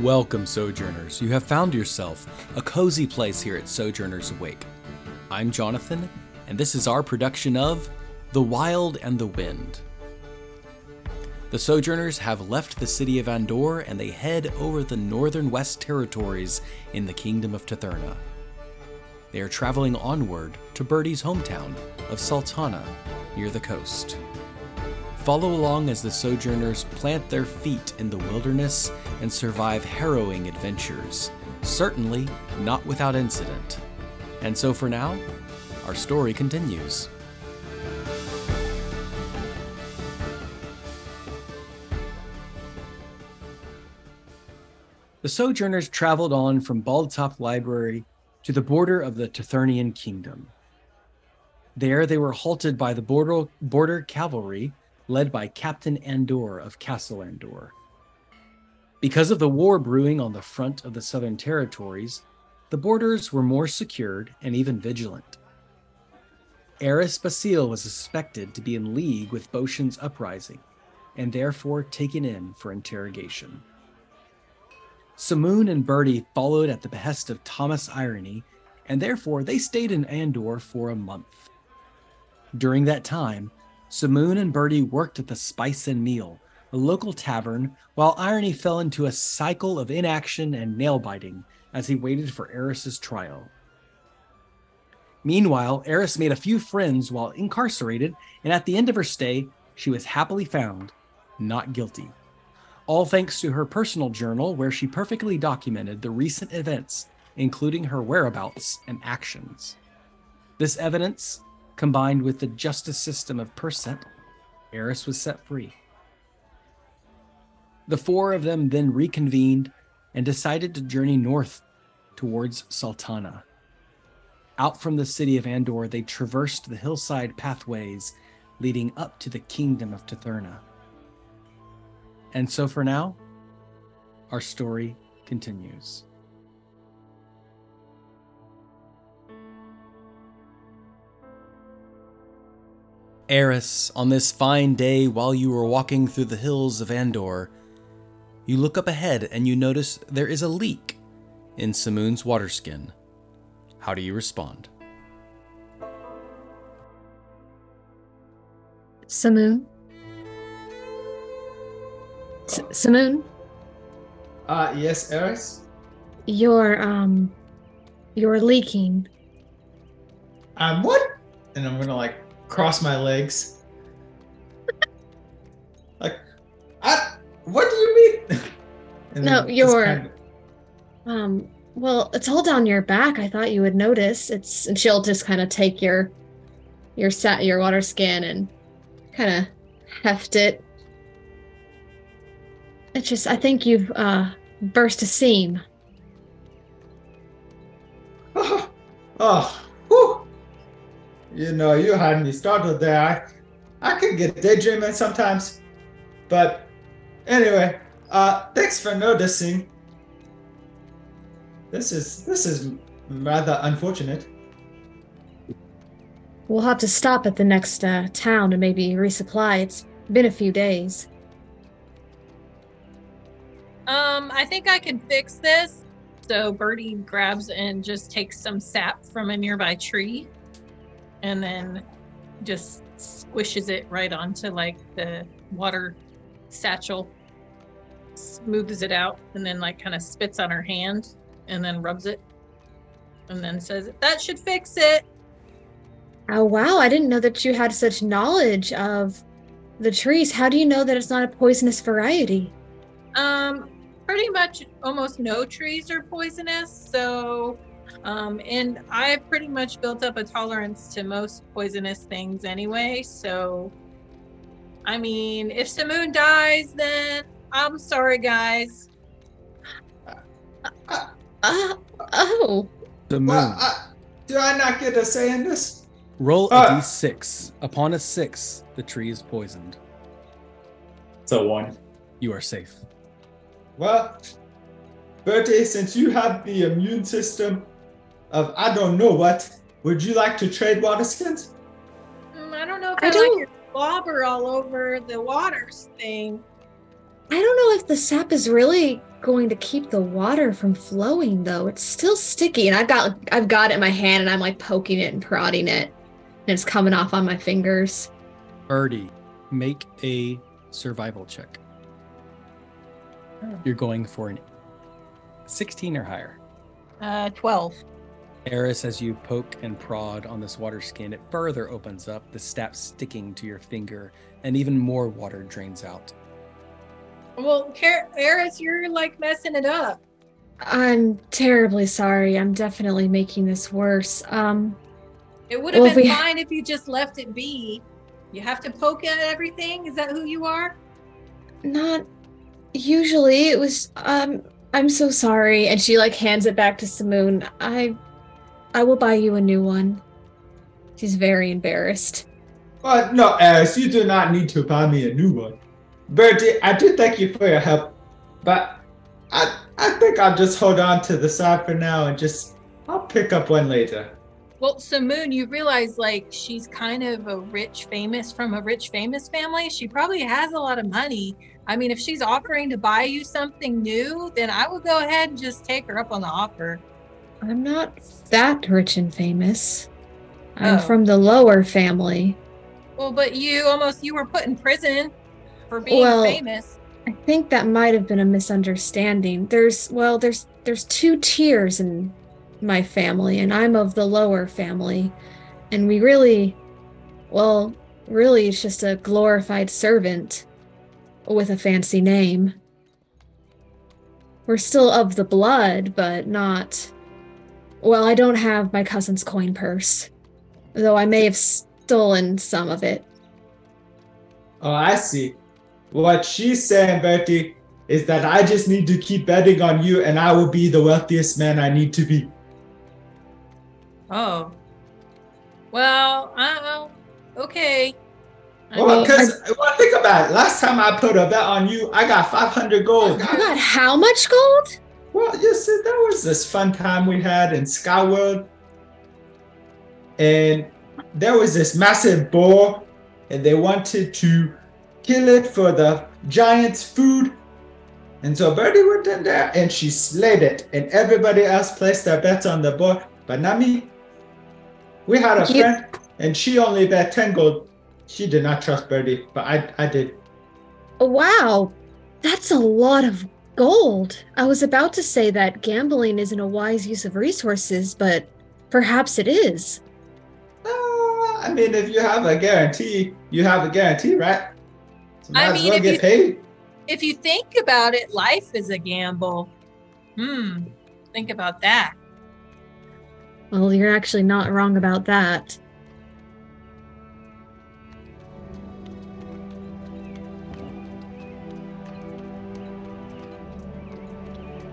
Welcome, Sojourners. You have found yourself a cozy place here at Sojourners Awake. I'm Jonathan, and this is our production of The Wild and the Wind. The Sojourners have left the city of Andor and they head over the northern West Territories in the Kingdom of Tetherna. They are traveling onward to Birdie's hometown of Sultana, near the coast. Follow along as the sojourners plant their feet in the wilderness and survive harrowing adventures, certainly not without incident. And so for now, our story continues. The sojourners traveled on from Baldtop Library to the border of the Tethernian kingdom. There they were halted by the border, border cavalry led by Captain Andor of Castle Andor. Because of the war brewing on the front of the southern territories, the borders were more secured and even vigilant. Eris Basile was suspected to be in league with Boshin's uprising, and therefore taken in for interrogation. Simoon and Birdie followed at the behest of Thomas Irony, and therefore they stayed in Andor for a month. During that time, Simoon and Birdie worked at the Spice and Meal, a local tavern, while Irony fell into a cycle of inaction and nail biting as he waited for Eris's trial. Meanwhile, Eris made a few friends while incarcerated, and at the end of her stay, she was happily found not guilty. All thanks to her personal journal, where she perfectly documented the recent events, including her whereabouts and actions. This evidence Combined with the justice system of Percent, Eris was set free. The four of them then reconvened and decided to journey north towards Sultana. Out from the city of Andor, they traversed the hillside pathways leading up to the kingdom of Tetherna. And so for now, our story continues. Eris, on this fine day while you were walking through the hills of Andor, you look up ahead and you notice there is a leak in Simoon's water skin. How do you respond? Simoon? S- Simoon? Uh, yes, Eris? You're, um, you're leaking. Um, what? And I'm gonna like cross my legs. like, I, what do you mean? no, you're. Kind of... Um. Well, it's all down your back. I thought you would notice. It's and she'll just kind of take your, your set your water skin and, kind of, heft it. It's just I think you've uh burst a seam. Oh, oh. You know, you had me started there. I, I could get daydreaming sometimes. But anyway, uh, thanks for noticing. This is this is rather unfortunate. We'll have to stop at the next uh, town and maybe resupply. It's been a few days. Um, I think I can fix this. So Birdie grabs and just takes some sap from a nearby tree and then just squishes it right onto like the water satchel, smooths it out, and then like kind of spits on her hand and then rubs it and then says, That should fix it. Oh, wow. I didn't know that you had such knowledge of the trees. How do you know that it's not a poisonous variety? Um, pretty much almost no trees are poisonous. So um, and I've pretty much built up a tolerance to most poisonous things anyway. So, I mean, if Simoon dies, then I'm sorry, guys. Uh, uh, oh. Simoon. Well, uh, do I not get a say in this? Roll a uh, d6. Upon a six, the tree is poisoned. So one. You are safe. Well, Birdie, since you have the immune system of I don't know what. Would you like to trade water skins? Mm, I don't know if I, I like your slobber all over the waters thing. I don't know if the sap is really going to keep the water from flowing though. It's still sticky and I've got I've got it in my hand and I'm like poking it and prodding it and it's coming off on my fingers. Birdie, make a survival check. Oh. You're going for an 16 or higher. Uh, 12. Eris, as you poke and prod on this water skin, it further opens up, the sap sticking to your finger, and even more water drains out. Well, Eris, you're like messing it up. I'm terribly sorry. I'm definitely making this worse. Um It would have Well, if been we- fine if you just left it be. You have to poke at everything? Is that who you are? not usually it was um I'm so sorry and she like hands it back to Simoon. I I will buy you a new one. She's very embarrassed. Well, no, uh, Alice, you do not need to buy me a new one. Birdie, I do thank you for your help, but I I think I'll just hold on to the side for now and just I'll pick up one later. Well, Simoon, you realize like she's kind of a rich, famous from a rich, famous family. She probably has a lot of money. I mean, if she's offering to buy you something new, then I would go ahead and just take her up on the offer. I'm not that rich and famous. I'm Oh. from the lower family. Well, but you almost you were put in prison for being Well, famous. I think that might have been a misunderstanding. There's well, there's there's two tiers in my family, and I'm of the lower family. And we really well, really it's just a glorified servant with a fancy name. We're still of the blood, but not well, I don't have my cousin's coin purse. Though I may have stolen some of it. Oh, I see. What she's saying, Birdie, is that I just need to keep betting on you and I will be the wealthiest man I need to be. Oh. Well, uh, okay. I Well, mean- because well, think about it. Last time I put a bet on you, I got 500 gold. You got how much gold? Well, you see, there was this fun time we had in Skyworld, and there was this massive boar, and they wanted to kill it for the giant's food. And so Birdie went in there and she slayed it, and everybody else placed their bets on the boar, but not me. We had a You- friend, and she only bet 10 gold. She did not trust Birdie, but I, I did. Wow, that's a lot of gold. I was about to say that gambling isn't a wise use of resources, but perhaps it is. Uh, I mean, if you have a guarantee, you have a guarantee, right? So might I as mean, well if get you- paid. if you think about it, life is a gamble. Hmm. Think about that. Well, you're actually not wrong about that.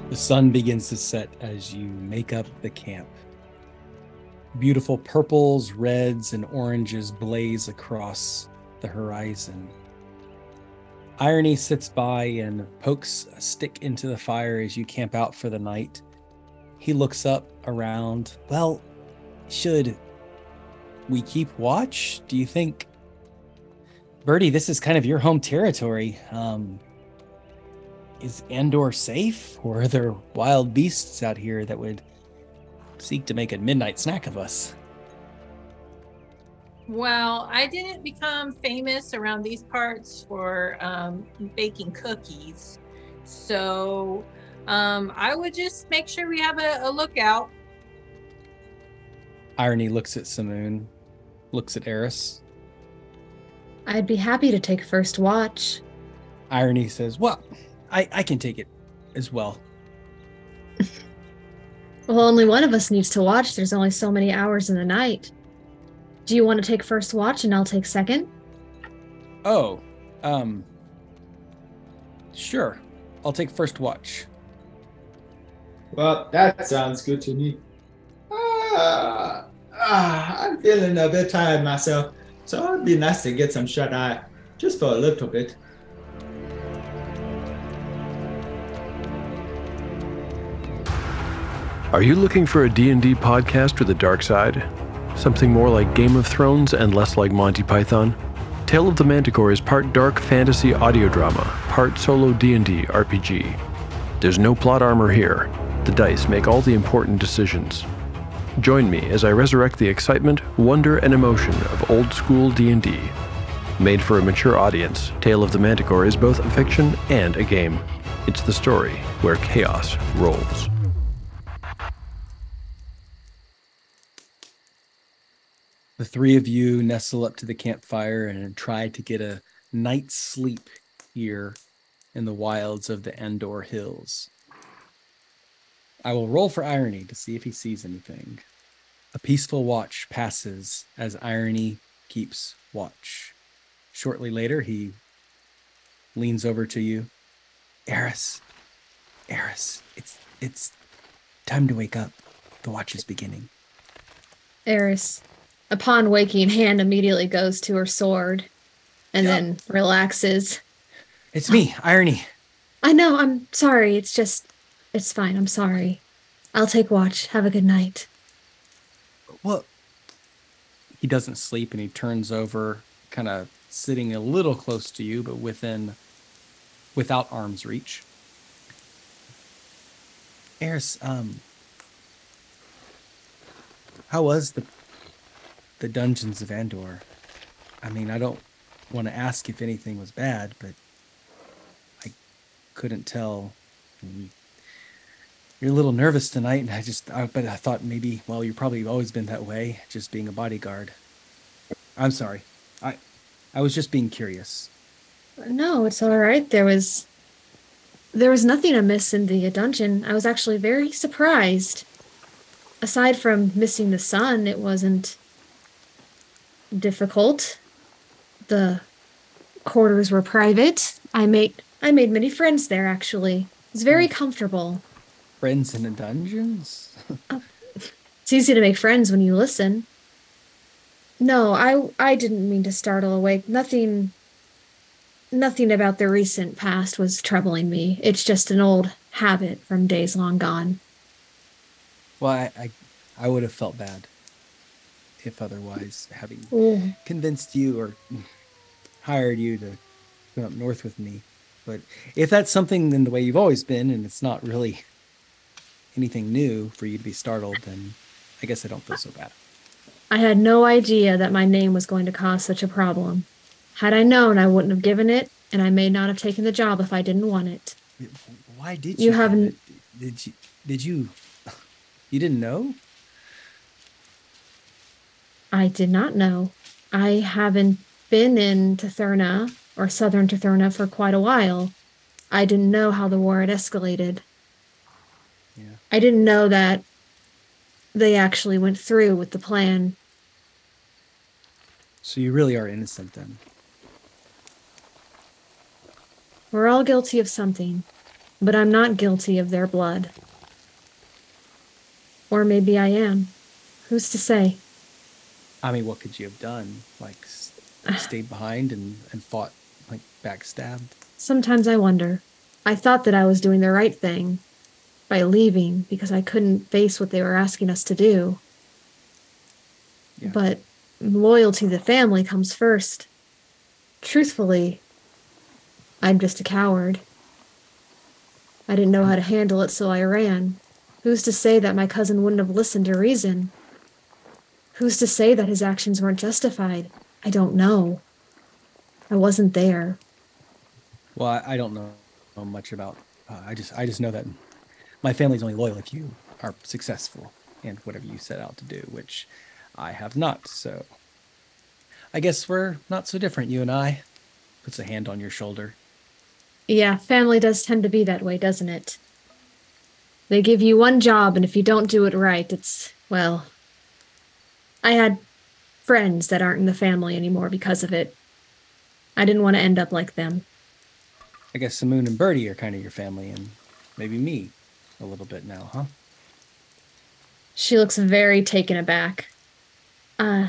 The sun begins to set as you make up the camp. Beautiful purples, reds, and oranges blaze across the horizon. Irony sits by and pokes a stick into the fire as you camp out for the night. He looks up around. Well, should we keep watch? Do you think? Birdie, this is kind of your home territory. Um, is Andor safe, or are there wild beasts out here that would seek to make a midnight snack of us? Well, I didn't become famous around these parts for um, baking cookies. So um, I would just make sure we have a, a lookout. Irony looks at Simoon, looks at Eris. I'd be happy to take first watch. Irony says, Well, I, I can take it as well. Well, only one of us needs to watch. There's only so many hours in the night. Do you want to take first watch and I'll take second? Oh, um, sure. I'll take first watch. Well, that sounds good to me. Ah, ah, I'm feeling a bit tired myself, so it'd be nice to get some shut eye, just for a little bit. Are you looking for a D&D podcast with a dark side? Something more like Game of Thrones and less like Monty Python? Tale of the Manticore is part dark fantasy audio drama, part solo D&D RPG. There's no plot armor here. The dice make all the important decisions. Join me as I resurrect the excitement, wonder, and emotion of old school D&D. Made for a mature audience, Tale of the Manticore is both a fiction and a game. It's the story where chaos rolls. The three of you nestle up to the campfire and try to get a night's sleep here in the wilds of the Andor Hills. I will roll for Irony to see if he sees anything. A peaceful watch passes as Irony keeps watch. Shortly later, he leans over to you. Eris, Eris, it's it's time to wake up. The watch is beginning. Eris, upon waking, hand immediately goes to her sword and Yeah. then relaxes. It's me, Irony. I know, I'm sorry. It's just, it's fine. I'm sorry. I'll take watch. Have a good night. Well, he doesn't sleep and he turns over, kind of sitting a little close to you, but within, without arm's reach. Eris, um, how was the, the dungeons of Andor? I mean, I don't want to ask if anything was bad, but I couldn't tell. You- You're a little nervous tonight, and I just, I, but I thought maybe, well, you've probably always been that way, just being a bodyguard. I'm sorry. I, I was just being curious. No, it's all right. There was, there was nothing amiss in the dungeon. I was actually very surprised. Aside from missing the sun, it wasn't difficult. The quarters were private. I made, I made many friends there. Actually, it was very hmm. comfortable. Friends in the dungeons? Oh. It's easy to make friends when you listen. No, I I didn't mean to startle awake. Nothing nothing about the recent past was troubling me. It's just an old habit from days long gone. Well, I, I, I would have felt bad if otherwise, having Ooh. convinced you or hired you to come up north with me. But if that's something in the way you've always been, and it's not really anything new for you to be startled, then I guess I don't feel so bad. I had no idea that my name was going to cause such a problem. Had I known, I wouldn't have given it, and I may not have taken the job if I didn't want it. Why did You you? have haven't-? Did you? Did you? You didn't know? I did not know. I haven't been in Tetherna or southern Tetherna for quite a while. I didn't know how the war had escalated. Yeah. I didn't know that they actually went through with the plan. So you really are innocent then. We're all guilty of something, but I'm not guilty of their blood. Or maybe I am. Who's to say? I mean, what could you have done? Like, stayed behind and and fought, like backstabbed. Sometimes I wonder. I thought that I was doing the right thing by leaving because I couldn't face what they were asking us to do. Yeah. But loyalty to the family comes first. Truthfully, I'm just a coward. I didn't know how to handle it, so I ran. Who's to say that my cousin wouldn't have listened to reason? Who's to say that his actions weren't justified? I don't know. I wasn't there. Well, I, I don't know, much about. Uh, I just I just know that my family's only loyal if you are successful and whatever you set out to do, which I have not. So I guess we're not so different, you and I. Puts a hand on your shoulder. Yeah, family does tend to be that way, doesn't it? They give you one job, and if you don't do it right, it's, well. I had friends that aren't in the family anymore because of it. I didn't want to end up like them. I guess Samoon and Birdie are kind of your family, and maybe me a little bit now, huh? She looks very taken aback. Uh.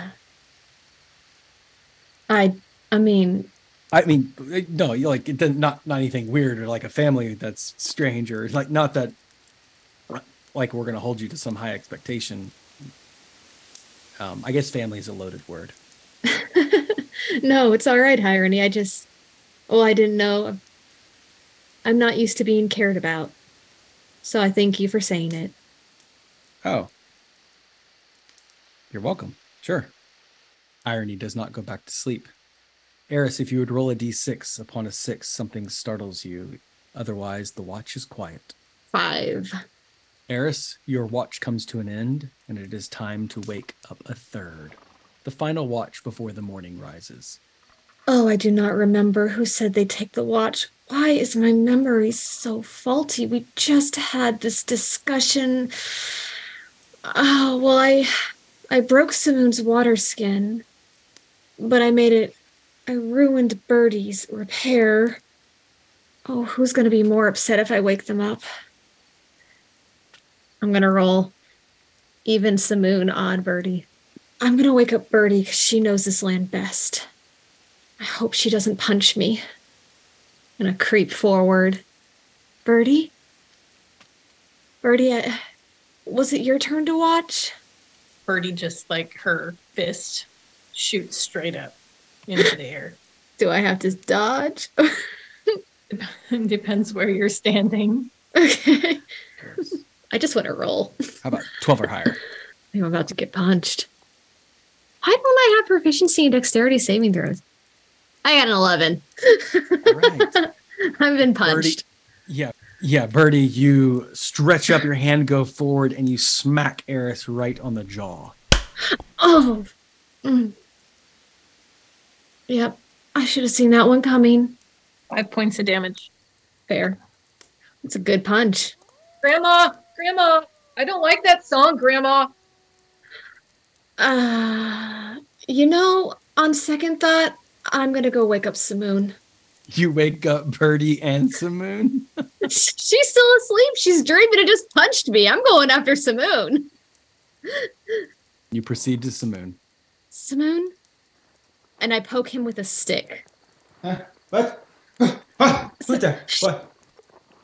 I. I mean, I mean, no, like it doesn't not not anything weird or like a family that's strange or like not that like we're gonna hold you to some high expectation. Um, I guess family is a loaded word. no, it's all right, Irony. I just, oh, I didn't know. I'm not used to being cared about. So I thank you for saying it. Oh. You're welcome. Sure. Irony does not go back to sleep. Eris, if you would roll a d6, upon a six, something startles you. Otherwise, the watch is quiet. Five. Eris, your watch comes to an end, and it is time to wake up a third. The final watch before the morning rises. Oh, I do not remember who said they take the watch. Why is my memory so faulty? We just had this discussion. Oh, well, I I broke Simoon's water skin, but I made it I ruined Birdie's repair. Oh, who's going to be more upset if I wake them up? I'm going to roll even Simoon on Birdie. I'm going to wake up Birdie because she knows this land best. I hope she doesn't punch me. I'm going to creep forward. Birdie? Birdie, I, was it your turn to watch? Birdie just like her fist shoots straight up into the air. Do I have to dodge? Depends where you're standing. okay. I just want to roll. How about 12 or higher? I'm about to get punched. Why don't I have proficiency in dexterity saving throws? I got an 11. All right. I've been punched. Birdie, yeah, yeah, Birdie, you stretch up your hand, go forward, and you smack Eris right on the jaw. Oh. Mm. Yep. I should have seen that one coming. Five points of damage. Fair. It's a good punch. Grandma, Grandma, I don't like that song, Grandma. Uh, you know, on second thought, I'm gonna go wake up Simoon. You wake up Birdie and Simoon. She's still asleep. She's dreaming and just punched me. I'm going after Simoon. You proceed to Simoon. Simoon? And I poke him with a stick. Huh? What? What? What the? What?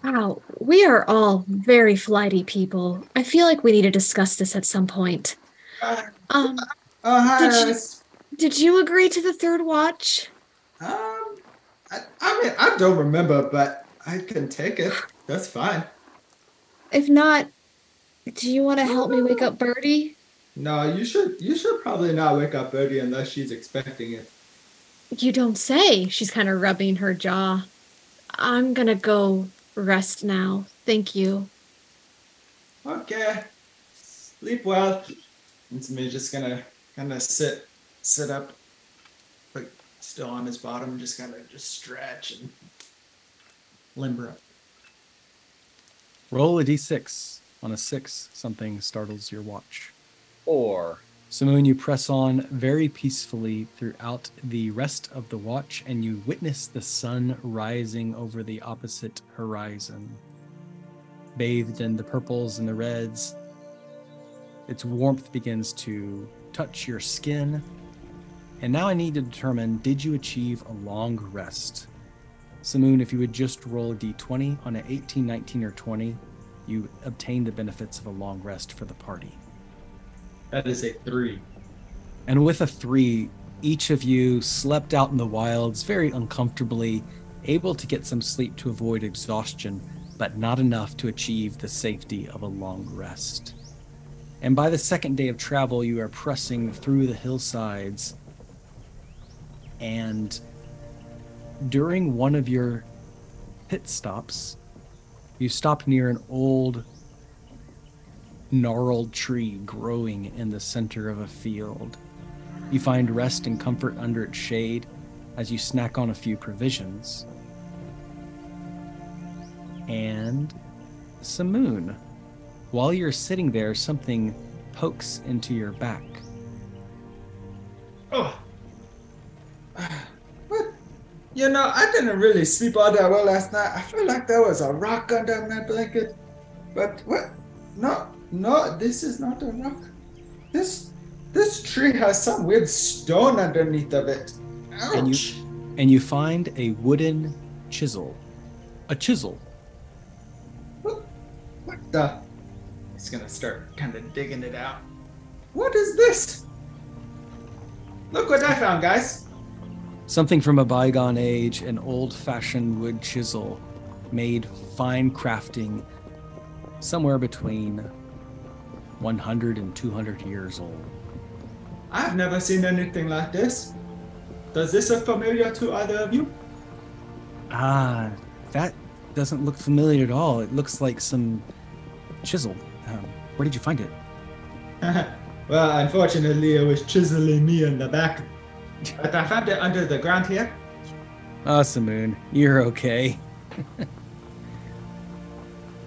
Wow, we are all very flighty people. I feel like we need to discuss this at some point. Uh, Um, oh, hi, Did you- did you agree to the third watch? Um, I, I mean, I don't remember, but I can take it. That's fine. If not, do you want to help me wake up Birdie? No, you should. You should probably not wake up Birdie unless she's expecting it. You don't say. She's kind of rubbing her jaw. I'm gonna go rest now. Thank you. Okay. Sleep well. And me just gonna kind of sit, sit up, but still on his bottom, just kind of just stretch and limber up. Roll a d6. On a six, something startles your watch. Or Simoon, you press on very peacefully throughout the rest of the watch, and you witness the sun rising over the opposite horizon. Bathed in the purples and the reds, its warmth begins to touch your skin. And now I need to determine did you achieve a long rest? Simoon, if you would just roll a d20 on an 18, 19, or 20, you obtain the benefits of a long rest for the party. That is a three. And with a three, each of you slept out in the wilds very uncomfortably, able to get some sleep to avoid exhaustion, but not enough to achieve the safety of a long rest. And by the second day of travel, you are pressing through the hillsides. And during one of your pit stops, you stop near an old gnarled tree growing in the center of a field. You find rest and comfort under its shade as you snack on a few provisions. And Simoon, while you're sitting there, something pokes into your back. Oh. What? You know, I didn't really sleep all that well last night. I feel like there was a rock under my blanket. But what? No, no, this is not a rock. This this tree has some weird stone underneath of it. And you- Ouch. And you find a wooden chisel. A chisel. What, what the? He's gonna start kind of digging it out. What is this? Look what I found, guys. Something from a bygone age, an old fashioned wood chisel made fine crafting somewhere between 100 and 200 years old. I've never seen anything like this. Does this look familiar to either of you? Ah, that doesn't look familiar at all. It looks like some chisel. Um, where did you find it? well, unfortunately, it was chiseling me in the back. But I found it under the ground here. Oh, Simoon, you're okay.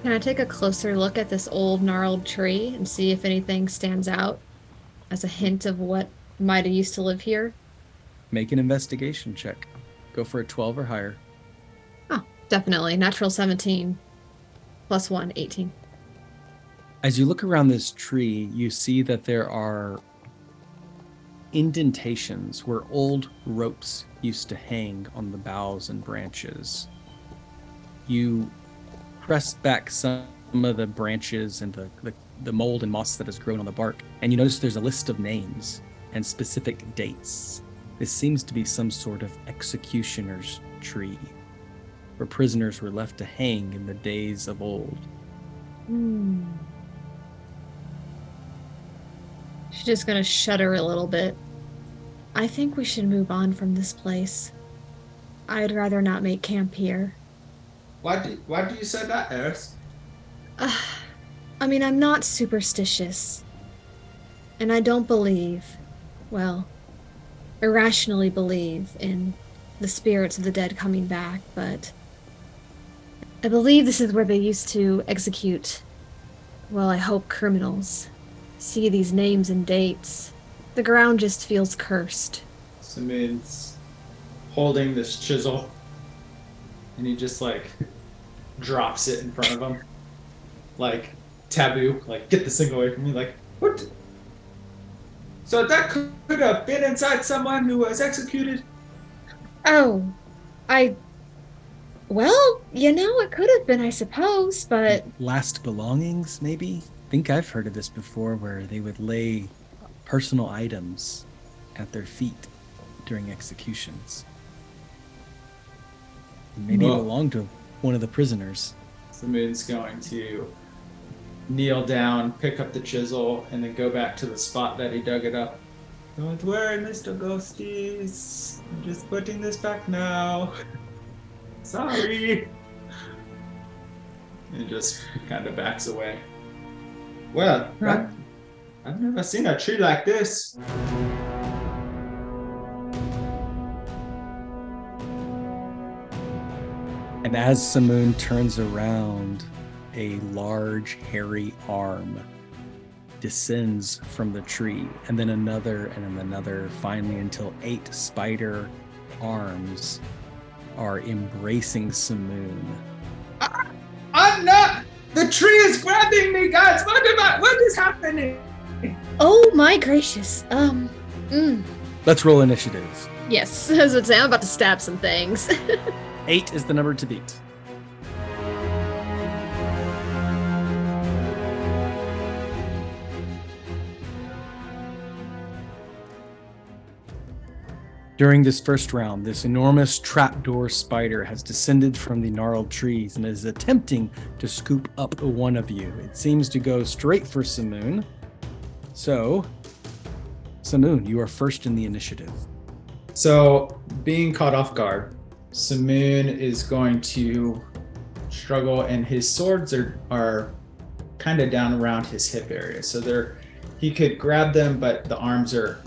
Can I take a closer look at this old gnarled tree and see if anything stands out as a hint of what might have used to live here? Make an investigation check. Go for a 12 or higher. Oh, definitely. Natural 17 plus 1, 18. As you look around this tree, you see that there are indentations where old ropes used to hang on the boughs and branches. You press back some of the branches and the, the, the mold and moss that has grown on the bark, and you notice there's a list of names and specific dates. This seems to be some sort of executioner's tree, where prisoners were left to hang in the days of old. Hmm. She's just gonna shudder a little bit. I think we should move on from this place. I'd rather not make camp here. Why do why do you say that, Eris? Uh, I mean, I'm not superstitious. And I don't believe, well, irrationally believe in the spirits of the dead coming back, but I believe this is where they used to execute, well, I hope criminals. See these names and dates. The ground just feels cursed. Simoon's holding this chisel, and he just like drops it in front of him, like taboo, like get this thing away from me, like what? So that could have been inside someone who was executed. Oh, I. Well, you know, it could have been, I suppose, but Last belongings, maybe? I think I've heard of this before where they would lay personal items at their feet during executions. Maybe it Whoa. belonged to one of the prisoners. Simoon's going to kneel down, pick up the chisel, and then go back to the spot that he dug it up. Don't worry, Mr. Ghosties. I'm just putting this back now. Sorry. And just kind of backs away. Well, Right. I've never seen a tree like this. And as Simoon turns around, a large hairy arm descends from the tree, and then another, and then another, finally until eight spider arms are embracing Simoon. I'm not. The tree is grabbing me, guys. What am I? What is happening? oh my gracious. Um, mm. Let's roll initiative. yes, as I say, I'm about to stab some things. Eight is the number to beat. During this first round, this enormous trapdoor spider has descended from the gnarled trees and is attempting to scoop up one of you. It seems to go straight for Simoon. So, Simoon, you are first in the initiative. So, being caught off guard, Simoon is going to struggle, and his swords are are kind of down around his hip area. So they're he could grab them, but the arms are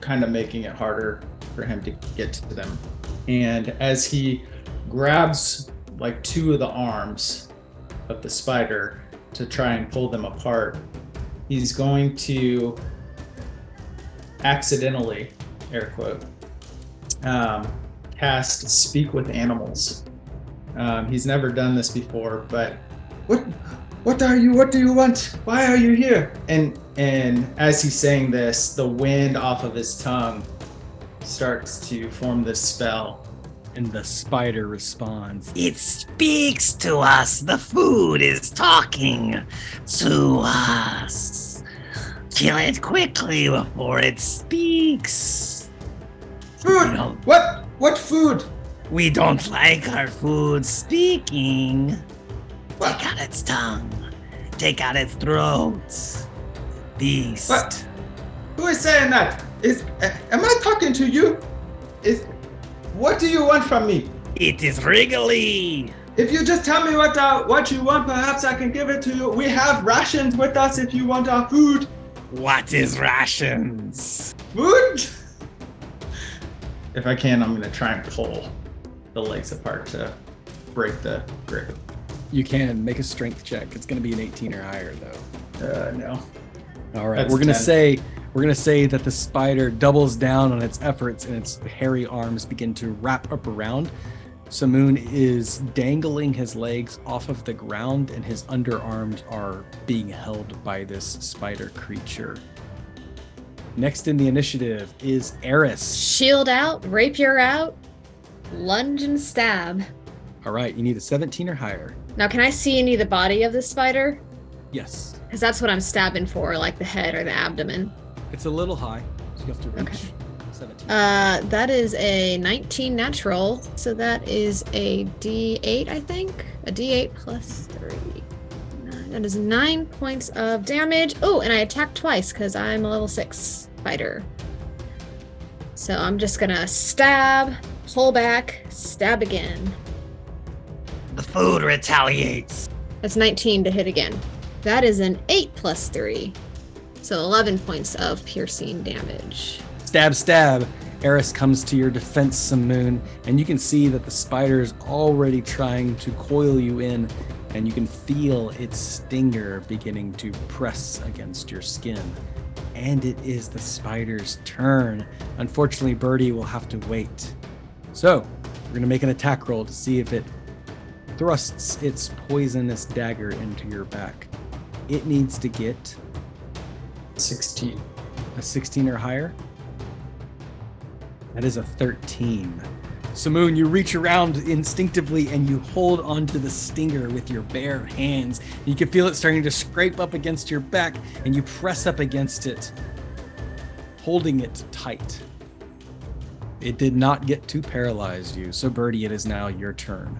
kind of making it harder for him to get to them. And as he grabs like two of the arms of the spider to try and pull them apart, he's going to accidentally, air quote, um, cast Speak with Animals. Um, he's never done this before, but what what are you? What do you want? Why are you here? And and as he's saying this, the wind off of his tongue starts to form this spell. And the spider responds. It speaks to us. The food is talking to us. Kill it quickly before it speaks. Food. You know, What? What food? We don't like our food speaking. What? Take out its tongue. Take out its throat. Beast. What? Who is saying that? Is uh, am I talking to you? Is what do you want from me? It is Wrigley. If you just tell me what uh, what you want, perhaps I can give it to you. We have rations with us if you want our food. What is rations? Food. If I can, I'm gonna try and pull the legs apart to break the grip. You can make a strength check. It's going to be an 18 or higher, though. Uh, no. All right, That's we're gonna 10. say we're gonna say that the spider doubles down on its efforts and its hairy arms begin to wrap up around. Samoon is dangling his legs off of the ground, and his underarms are being held by this spider creature. Next in the initiative is Eris. Shield out, rapier out, lunge and stab. All right, you need a 17 or higher. Now, can I see any of the body of the spider? Yes, Because that's what I'm stabbing for, like the head or the abdomen. it's a little high, so you have to reach Okay. 17. Uh, that is a 19 natural, so that is a D8, I think. A D8 plus three. Nine. That is nine points of damage. Oh, and I attack twice because I'm a level six fighter. So I'm just gonna stab, pull back, stab again. The food retaliates. That's 19 to hit again. That is an 8 plus 3. So 11 points of piercing damage. Stab, stab. Eris comes to your defense, Samoon, and you can see that the spider is already trying to coil you in, and you can feel its stinger beginning to press against your skin. And it is the spider's turn. Unfortunately, Birdie will have to wait. So, we're going to make an attack roll to see if it thrusts its poisonous dagger into your back. It needs to get 16. a 16 or higher. That is a 13. Samoon, you reach around instinctively and you hold onto the stinger with your bare hands. You can feel it starting to scrape up against your back and you press up against it, holding it tight. It did not get to paralyze you. So, Birdie, it is now your turn.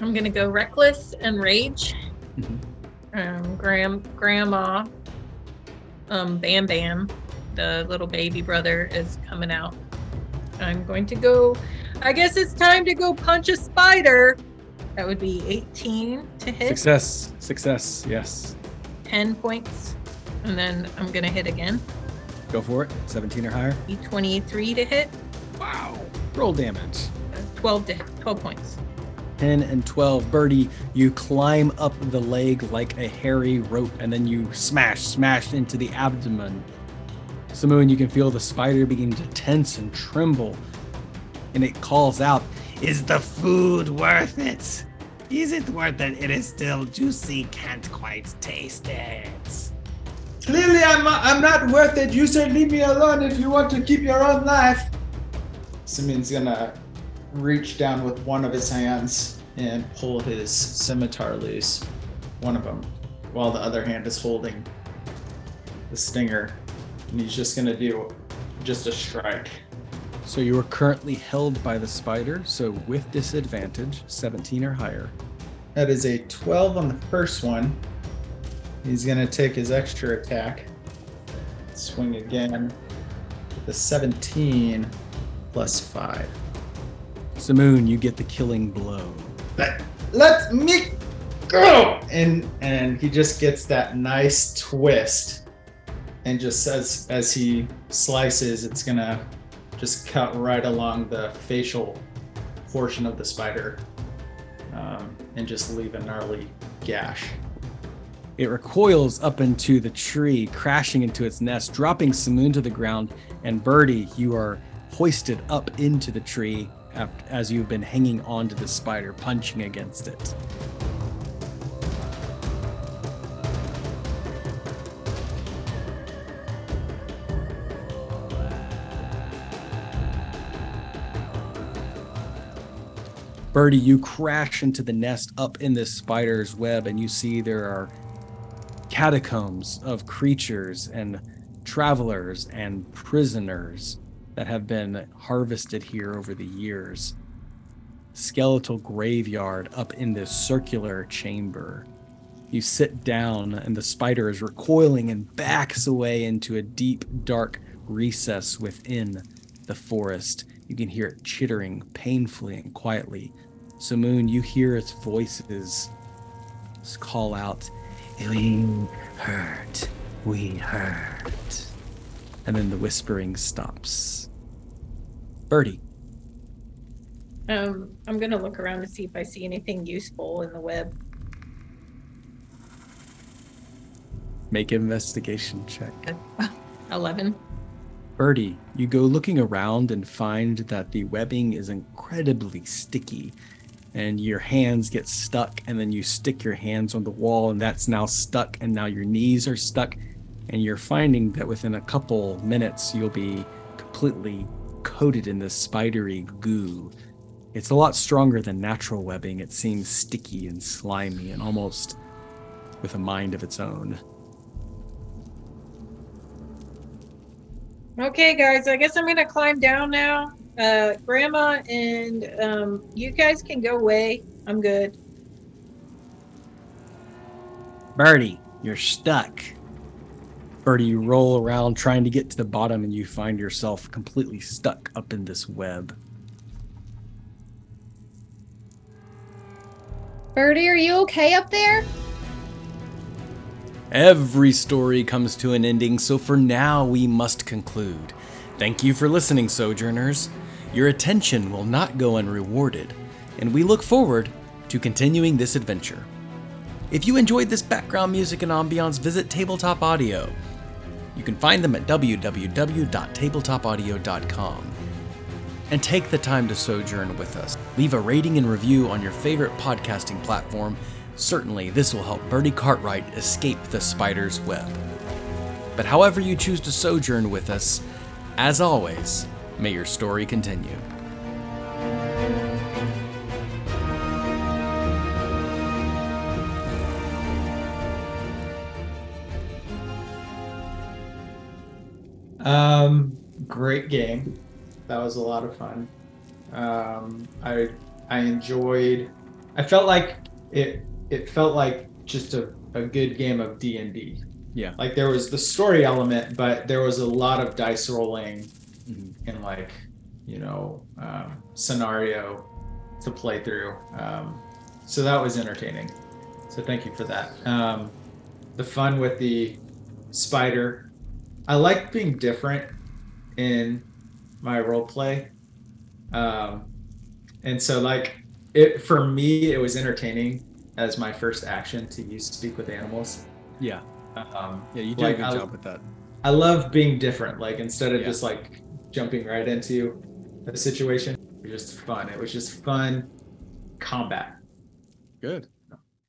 I'm gonna go reckless and rage. Mhm. Um, Gram, grandma, um, Bam Bam, the little baby brother is coming out. I'm going to go. I guess it's time to go punch a spider. That would be 18 to hit, Success. Success. Yes. 10 points, and then I'm gonna hit again. Go for it. 17 or higher. Be 23 to hit, Wow. Roll damage. uh, 12 to hit, 12 points. 10 and 12. Birdie, you climb up the leg like a hairy rope and then you smash, smash into the abdomen. Samoon, you can feel the spider begin to tense and tremble. And it calls out, Is the food worth it? Is it worth it? It is still juicy. Can't quite taste it. Clearly, I'm I'm not worth it. You say leave me alone if you want to keep your own life. Simeon's gonna reach down with one of his hands and pull his scimitar loose. One of them, while the other hand is holding the stinger, and he's just gonna do just a strike. So you are currently held by the spider, so with disadvantage, 17 or higher. That is a 12 on the first one. He's gonna take his extra attack. Swing again. The 17 plus 5. Samoon, you get the killing blow. Let, let me go! And and he just gets that nice twist. And just says as he slices, it's gonna just cut right along the facial portion of the spider. Um, and just leave a gnarly gash. It recoils up into the tree, crashing into its nest, dropping Samoon to the ground. And Birdie, you are hoisted up into the tree as you've been hanging onto the spider, punching against it. Birdie, you crash into the nest up in this spider's web, and you see there are catacombs of creatures and travelers and prisoners that have been harvested here over the years. Skeletal graveyard up in this circular chamber. You sit down, and the spider is recoiling and backs away into a deep, dark recess within the forest. You can hear it chittering painfully and quietly. So, Moon, you hear its voices call out, We hurt, we hurt. And then the whispering stops. Birdie, Um, I'm gonna look around to see if I see anything useful in the web. make an investigation check. Eleven. Birdie, you go looking around and find that the webbing is incredibly sticky. And your hands get stuck, and then you stick your hands on the wall, and that's now stuck, and now your knees are stuck. And you're finding that within a couple minutes, you'll be completely coated in this spidery goo. It's a lot stronger than natural webbing. It seems sticky and slimy and almost with a mind of its own. Okay, guys, I guess I'm gonna climb down now. Uh, Grandma and um, you guys can go away. I'm good. Birdie, you're stuck. Birdie, you roll around trying to get to the bottom and you find yourself completely stuck up in this web. Birdie, are you okay up there? Every story comes to an ending, so for now we must conclude. Thank you for listening, Sojourners. Your attention will not go unrewarded, and we look forward to continuing this adventure. If you enjoyed this background music and ambiance, visit Tabletop Audio. You can find them at www.tabletopaudio.com. And take the time to sojourn with us. Leave a rating and review on your favorite podcasting platform. Certainly, this will help Birdie Cartwright escape the spider's web. But however you choose to sojourn with us, as always, may your story continue. Um, great game. That was a lot of fun. Um, I I enjoyed. I felt like it. It felt like just a, a good game of D and D. Yeah. Like there was the story element, but there was a lot of dice rolling Mhm. and like you know um, scenario to play through. Um, so that was entertaining. So thank you for that. Um, the fun with the spider. I like being different in my role play. Um, and so like it for me it was entertaining as my first action to use speak with animals. Yeah. Um, Yeah, you did Like, a good I- job with that. I love being different. Like instead of Yeah. just like jumping right into a situation, it was just fun. It was just fun combat. Good.